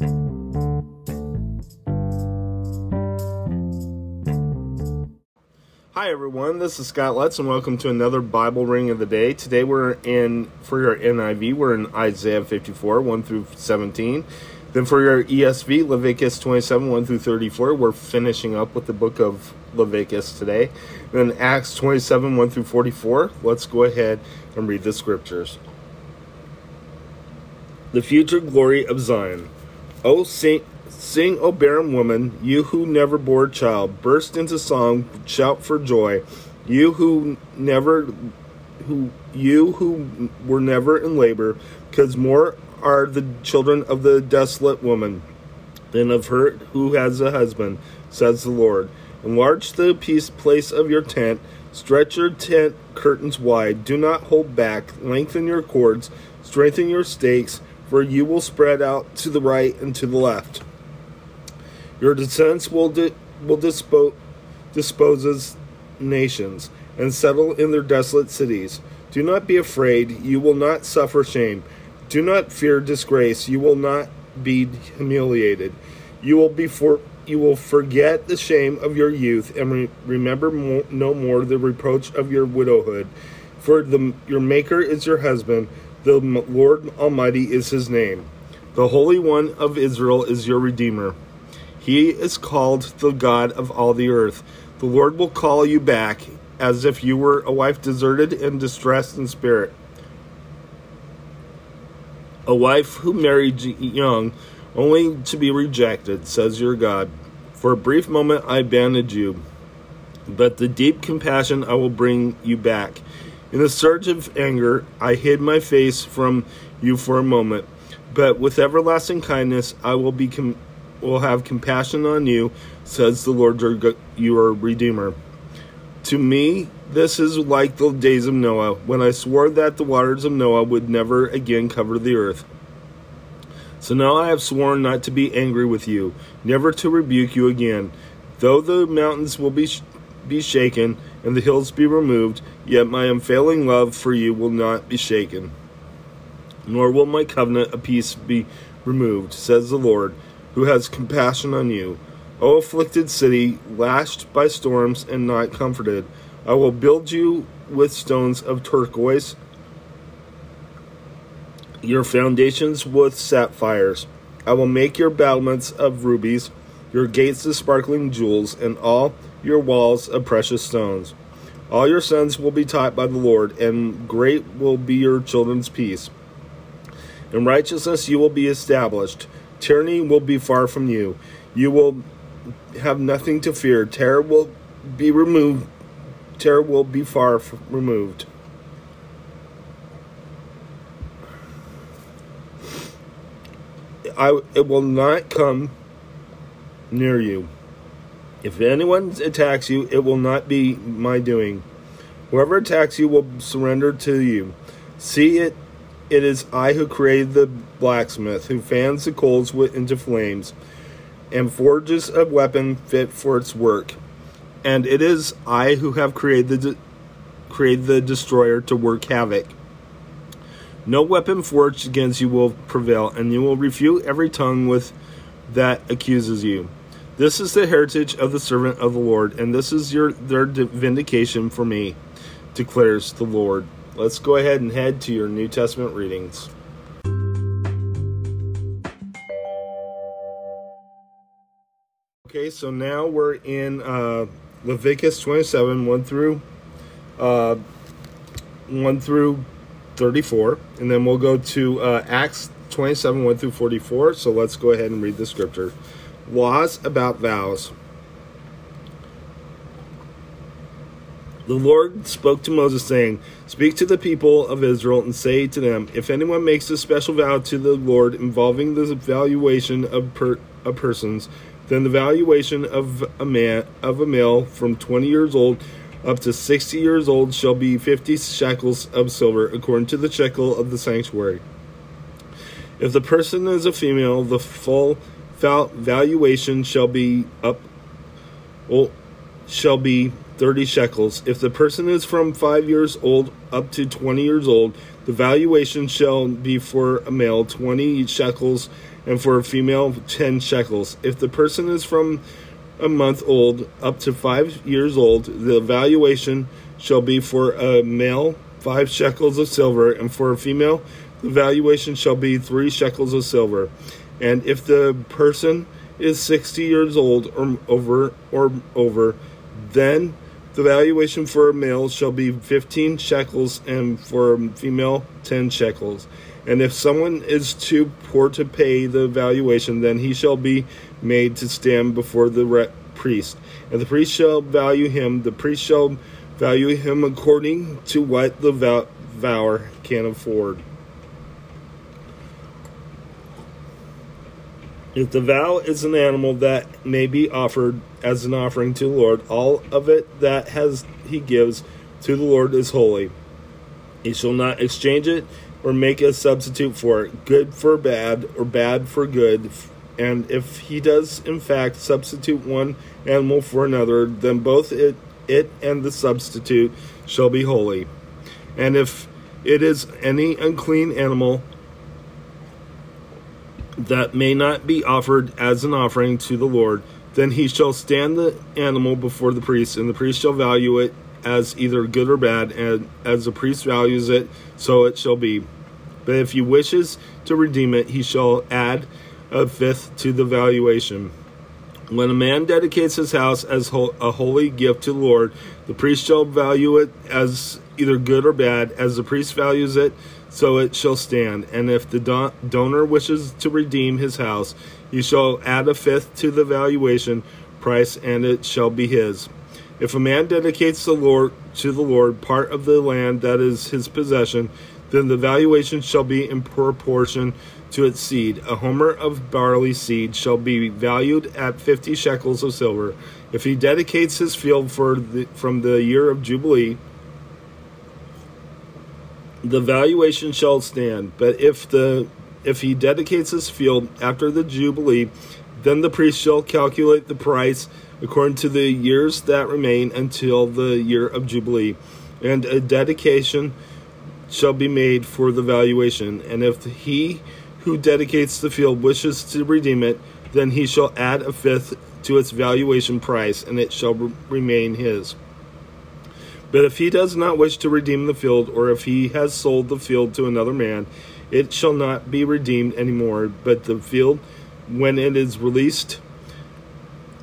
Hi everyone, this is Scott Lutz and welcome to another Bible Ring of the Day. Today we're in, for your NIV, we're in Isaiah 54, 1 through 17. Then for your ESV, Leviticus 27, 1 through 34, we're finishing up with the book of Leviticus today. Then Acts 27, 1 through 44, let's go ahead and read the scriptures. The future glory of Zion. O sing, Sing, O barren woman, you who never bore a child, burst into song, shout for joy. You who never who you who were never in labor, because more are the children of the desolate woman than of her who has a husband, says the Lord. Enlarge the peace place of your tent, stretch your tent curtains wide, do not hold back, lengthen your cords, strengthen your stakes, for you will spread out to the right and to the left. Your descendants will, di- will dispo- disposes nations and settle in their desolate cities. Do not be afraid, you will not suffer shame. Do not fear disgrace, you will not be humiliated. You will be for you will forget the shame of your youth and re- remember mo- no more the reproach of your widowhood. For the your maker is your husband, the Lord Almighty is his name. The Holy One of Israel is your redeemer. He is called the God of all the earth. The Lord will call you back as if you were a wife deserted and distressed in spirit. A wife who married young only to be rejected, says your God. For a brief moment I abandoned you, but the deep compassion I will bring you back. In a surge of anger, I hid my face from you for a moment, but with everlasting kindness I will be com- will have compassion on you, says the Lord your, your Redeemer. To me, this is like the days of Noah, when I swore that the waters of Noah would never again cover the earth. So now I have sworn not to be angry with you, never to rebuke you again. Though the mountains will be, be shaken and the hills be removed, yet my unfailing love for you will not be shaken. Nor will my covenant of peace be removed, says the Lord who has compassion on you. O afflicted city, lashed by storms and not comforted, I will build you with stones of turquoise, your foundations with sapphires. I will make your battlements of rubies, your gates of sparkling jewels, and all your walls of precious stones. All your sons will be taught by the Lord, and great will be your children's peace. In righteousness you will be established. Tyranny will be far from you. You will have nothing to fear. Terror will be removed. Terror will be far removed. I, it will not come near you. If anyone attacks you, it will not be my doing. Whoever attacks you will surrender to you. See it it is I who created the blacksmith, who fans the coals into flames, and forges a weapon fit for its work. And it is I who have created the, created the destroyer to work havoc. No weapon forged against you will prevail, and you will refute every tongue with that accuses you. This is the heritage of the servant of the Lord, and this is your their vindication for me, declares the Lord let's go ahead and head to your New Testament readings. Okay, so now we're in uh, Leviticus 27, 1 through uh, 1 through 34, and then we'll go to uh, Acts 27, 1 through 44. So let's go ahead and read the scripture. Laws about vows. The Lord spoke to Moses, saying, Speak to the people of Israel and say to them, If anyone makes a special vow to the Lord involving the valuation of, per, of persons, then the valuation of a man of a male from twenty years old up to sixty years old shall be fifty shekels of silver, according to the shekel of the sanctuary. If the person is a female, the full valuation shall be up well, shall be 30 shekels. If the person is from 5 years old up to 20 years old, the valuation shall be for a male 20 shekels, and for a female, ten shekels. If the person is from a month old up to five years old, the valuation shall be for a male five shekels of silver, and for a female, the valuation shall be three shekels of silver. And if the person is sixty years old or over or over, then the valuation for a male shall be 15 shekels, and for a female, 10 shekels. And if someone is too poor to pay the valuation, then he shall be made to stand before the re- priest. And the priest shall value him. The priest shall value him according to what the vow- vower can afford. If the vow is an animal that may be offered as an offering to the Lord, all of it that has he gives to the Lord is holy. He shall not exchange it or make a substitute for it, good for bad or bad for good. And if he does in fact substitute one animal for another, then both it it and the substitute shall be holy. And if it is any unclean animal that may not be offered as an offering to the Lord, then he shall stand the animal before the priest, and the priest shall value it as either good or bad, and as the priest values it, so it shall be. But if he wishes to redeem it, he shall add a fifth to the valuation. When a man dedicates his house as a holy gift to the Lord, the priest shall value it as either good or bad, as the priest values it so it shall stand. And if the don- donor wishes to redeem his house, he shall add a fifth to the valuation price, and it shall be his. If a man dedicates the Lord to the Lord part of the land that is his possession, then the valuation shall be in proportion to its seed. A homer of barley seed shall be valued at fifty shekels of silver. If he dedicates his field for the, from the year of jubilee, the valuation shall stand. But if the if he dedicates his field after the jubilee, then the priest shall calculate the price according to the years that remain until the year of jubilee, and a dedication shall be made for the valuation. And if he who dedicates the field wishes to redeem it, then he shall add a fifth to its valuation price, and it shall remain his. But if he does not wish to redeem the field, or if he has sold the field to another man, it shall not be redeemed any more. But the field, when it is released,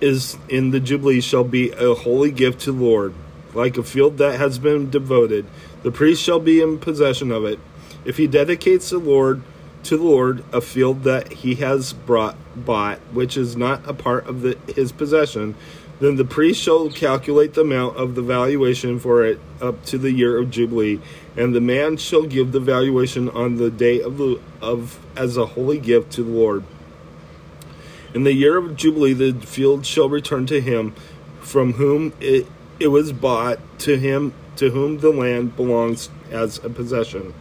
is in the Jubilee shall be a holy gift to the Lord, like a field that has been devoted. The priest shall be in possession of it. If he dedicates the Lord to the Lord a field that he has brought bought, which is not a part of the, his possession, then the priest shall calculate the amount of the valuation for it up to the year of jubilee, and the man shall give the valuation on the day of the of as a holy gift to the Lord. In the year of jubilee, the field shall return to him, from whom it it was bought, to him to whom the land belongs as a possession.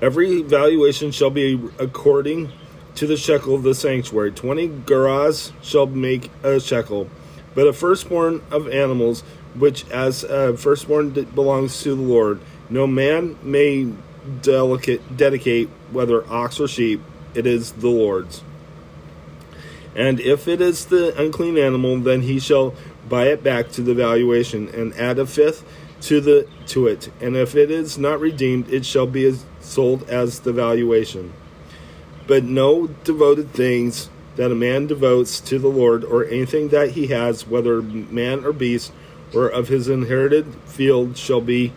Every valuation shall be according to the shekel of the sanctuary. Twenty gerahs shall make a shekel. But a firstborn of animals, which as a firstborn belongs to the Lord, no man may delicate, dedicate, whether ox or sheep, it is the Lord's. And if it is the unclean animal, then he shall buy it back to the valuation, and add a fifth to the to it. And if it is not redeemed, it shall be sold as the valuation. But no devoted things that a man devotes to the Lord, or anything that he has, whether man or beast, or of his inherited field, shall be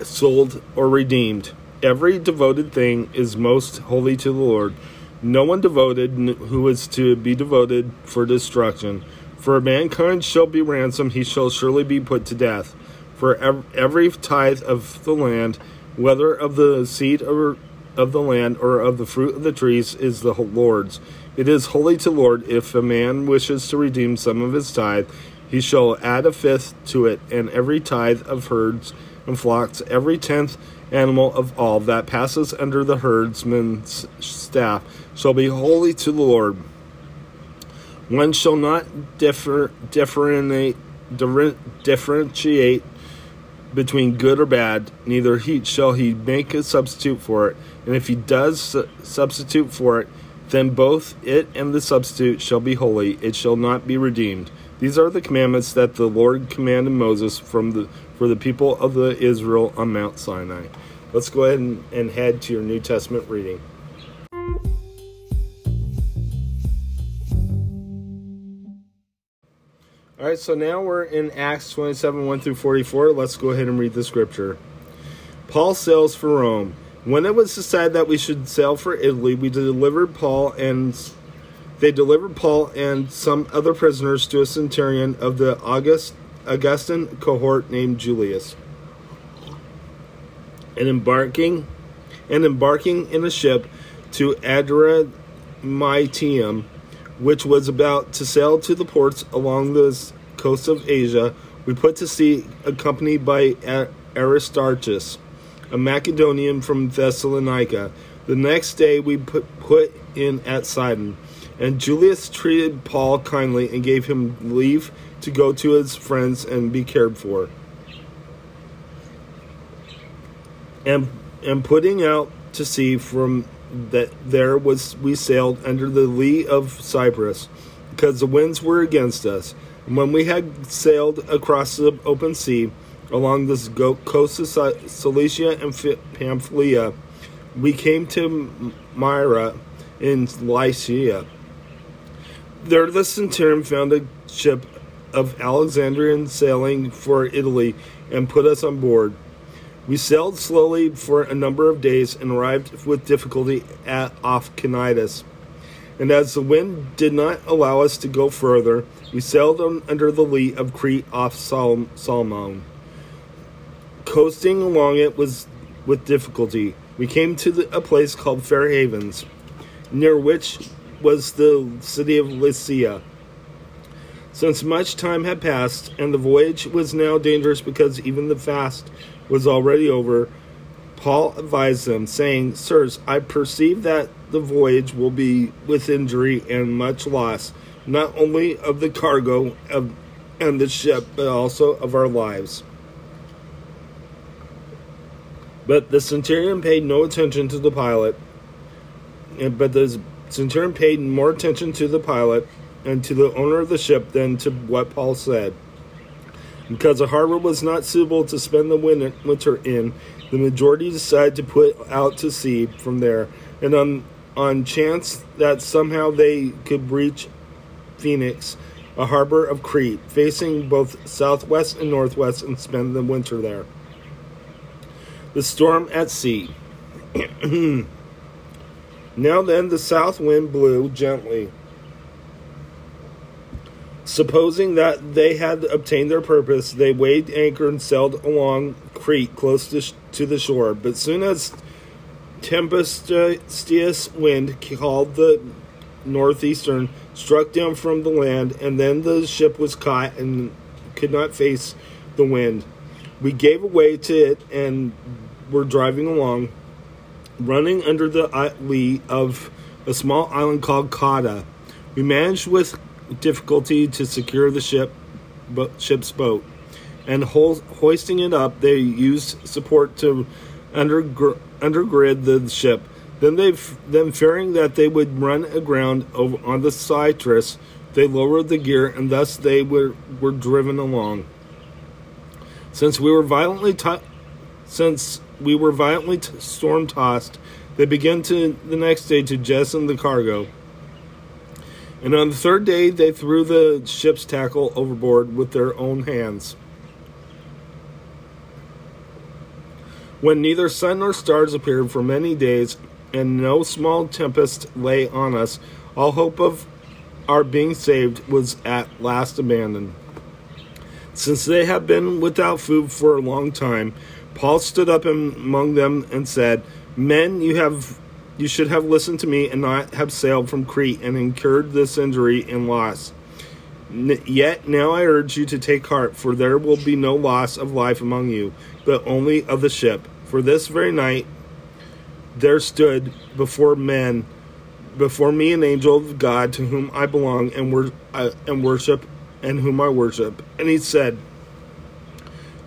sold or redeemed. Every devoted thing is most holy to the Lord. No one devoted who is to be devoted for destruction. For mankind shall be ransomed, he shall surely be put to death. For every tithe of the land, whether of the seed or of the land or of the fruit of the trees is the Lord's. It is holy to the Lord. If a man wishes to redeem some of his tithe, he shall add a fifth to it, and every tithe of herds and flocks, every tenth animal of all that passes under the herdsman's staff, shall be holy to the Lord. One shall not differ, differentiate between good or bad, neither he shall he make a substitute for it. And if he does su- substitute for it, then both it and the substitute shall be holy; it shall not be redeemed. These are the commandments that the Lord commanded Moses from the for the people of the Israel on Mount Sinai. Let's go ahead and, and head to your New Testament reading. All right, so now we're in Acts 27 1 through 44. Let's go ahead and read the scripture. Paul sails for Rome. When it was decided that we should sail for Italy, we delivered Paul and they delivered Paul and some other prisoners to a centurion of the August Augustan cohort named Julius. And embarking and embarking in a ship to Adramyttium, which was about to sail to the ports along the coast of Asia, we put to sea accompanied by Aristarchus, a Macedonian from Thessalonica. The next day we put, put in at Sidon, and Julius treated Paul kindly and gave him leave to go to his friends and be cared for. And and putting out to sea from that there was we sailed under the lee of Cyprus because the winds were against us. And when we had sailed across the open sea along the coast of Cilicia and Pamphylia, we came to Myra in Lycia. There the centurion found a ship of Alexandrian sailing for Italy and put us on board. We sailed slowly for a number of days and arrived with difficulty at off Cnidus. And as the wind did not allow us to go further, we sailed on, under the lee of Crete off Sal- Salmone. Coasting along it was with difficulty. We came to the, a place called Fair Havens, near which was the city of Lasea. Since much time had passed, and the voyage was now dangerous because even the fast was already over, Paul advised them, saying, Sirs, I perceive that the voyage will be with injury and much loss, not only of the cargo of, and the ship, but also of our lives. But the centurion paid no attention to the pilot, but the centurion paid more attention to the pilot and to the owner of the ship than to what Paul said. Because the harbor was not suitable to spend the winter in, the majority decided to put out to sea from there, and on on chance that somehow they could reach Phoenix, a harbor of Crete, facing both southwest and northwest, and spend the winter there. The storm at sea. now then, the south wind blew gently Supposing that they had obtained their purpose, they weighed anchor and sailed along Crete close to, sh- to the shore. But soon as tempestuous wind called the northeastern struck down from the land, and then the ship was caught and could not face the wind. We gave way to it and were driving along, running under the lee of a small island called Cauda. We managed with difficulty to secure the ship, ship's boat, and ho- hoisting it up, they used support to undergr- undergrid the ship. Then they, then fearing that they would run aground over on the Syrtis, they lowered the gear, and thus they were were driven along. Since we were violently since we were violently t- storm tossed, they began to the next day to jettison the cargo. And on the third day, they threw the ship's tackle overboard with their own hands. When neither sun nor stars appeared for many days, and no small tempest lay on us, all hope of our being saved was at last abandoned. Since they had been without food for a long time, Paul stood up among them and said, Men, you have you should have listened to me and not have sailed from Crete and incurred this injury and loss. N- yet now I urge you to take heart, for there will be no loss of life among you, but only of the ship. For this very night there stood before men, before me, an angel of God to whom I belong and, wor- uh, and worship, and whom I worship. And he said,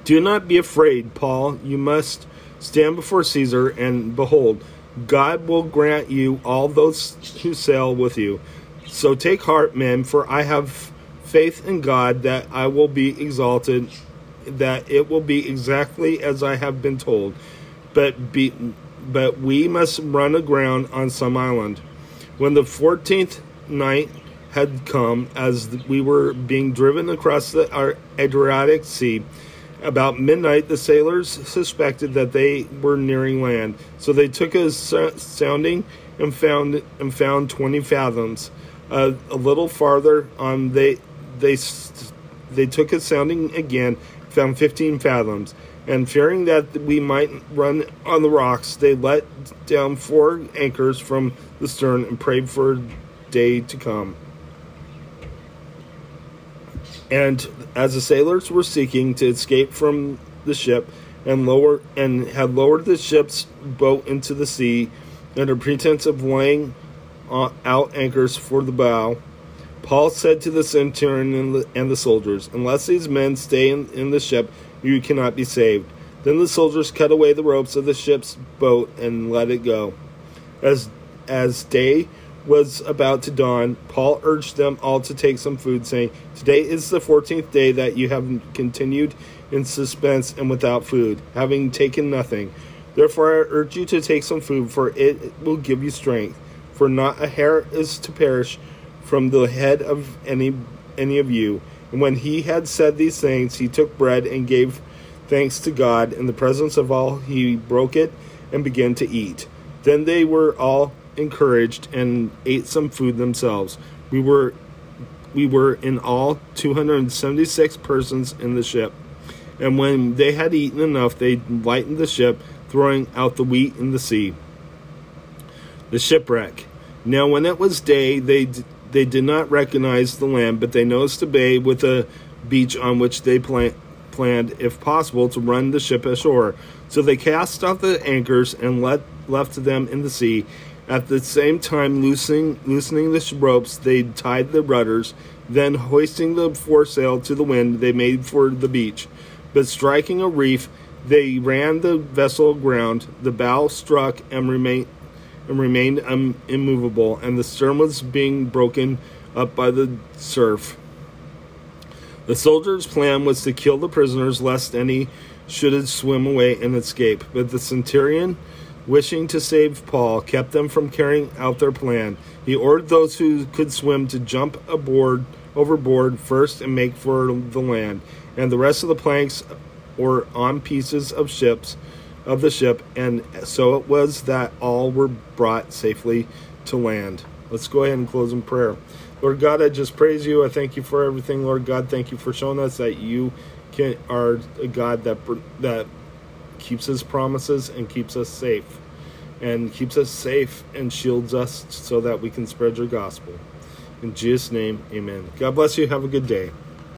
Do not be afraid, Paul. You must stand before Caesar, and behold, God will grant you all those who sail with you. So take heart, men, for I have faith in God that I will be exalted, that it will be exactly as I have been told. But be, but we must run aground on some island. When the fourteenth night had come, as we were being driven across the Adriatic Sea, about midnight, the sailors suspected that they were nearing land, so they took a sounding and found and found twenty fathoms. Uh, a little farther on, they they they took a sounding again, found fifteen fathoms, and fearing that we might run on the rocks, they let down four anchors from the stern and prayed for day to come. And as the sailors were seeking to escape from the ship and lower and had lowered the ship's boat into the sea under pretense of uh, out anchors for the bow, Paul said to the centurion and the, and the soldiers, Unless these men stay in, in the ship, you cannot be saved. Then the soldiers cut away the ropes of the ship's boat and let it go. As as day was about to dawn, Paul urged them all to take some food, saying, Today is the fourteenth day that you have continued in suspense and without food, having taken nothing. Therefore, I urge you to take some food, for it will give you strength. For not a hair is to perish from the head of any any of you. And when he had said these things, he took bread and gave thanks to God. In the presence of all, he broke it and began to eat. Then they were all encouraged and ate some food themselves. We were we were in all 276 persons in the ship. And when they had eaten enough, they lightened the ship, throwing out the wheat in the sea. The shipwreck. Now, when it was day, they they did not recognize the land, but they noticed a bay with a beach on which they plan, planned, if possible, to run the ship ashore. So they cast off the anchors and let, left them in the sea at the same time, loosening, loosening the ropes, they tied the rudders. Then, hoisting the foresail to the wind, they made for the beach. But striking a reef, they ran the vessel aground. The bow struck and remained and remained um, immovable, and the stern was being broken up by the surf. The soldiers' plan was to kill the prisoners lest any should swim away and escape. But the centurion wishing to save Paul, kept them from carrying out their plan. He ordered those who could swim to jump aboard overboard first and make for the land, and the rest of the planks were on pieces of ships of the ship, and so it was that all were brought safely to land. Let's go ahead and close in prayer. Lord God, I just praise you. I thank you for everything, Lord God. Thank you for showing us that you can, are a God that that keeps his promises and keeps us safe and keeps us safe and shields us so that we can spread your gospel. In Jesus' name, amen. God bless you. Have a good day.